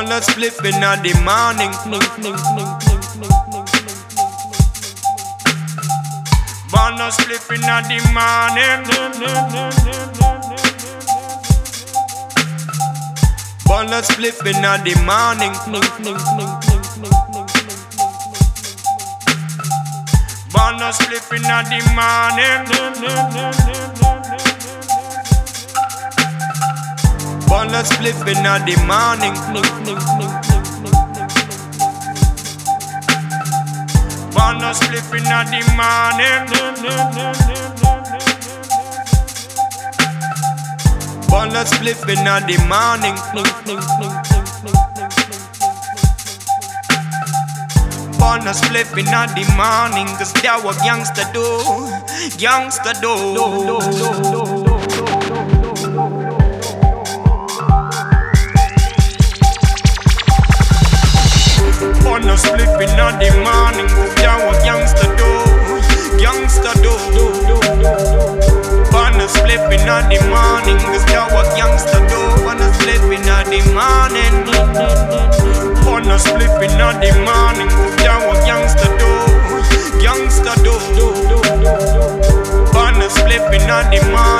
Ball a split in the morning. Ball a in the morning. Ball a in the morning. Ball a in the morning. just flipping at the morning. Man just flipping at the morning. Man just flipping at the morning. Man just flipping at the morning. Cause that what gangsta do. Gangsta do. do, do, do, do. inna the morning. This now what youngster do. Wanna sleep in the morning. Wanna sleep in the morning. This now what youngster do. Youngster do. Wanna sleep in the morning.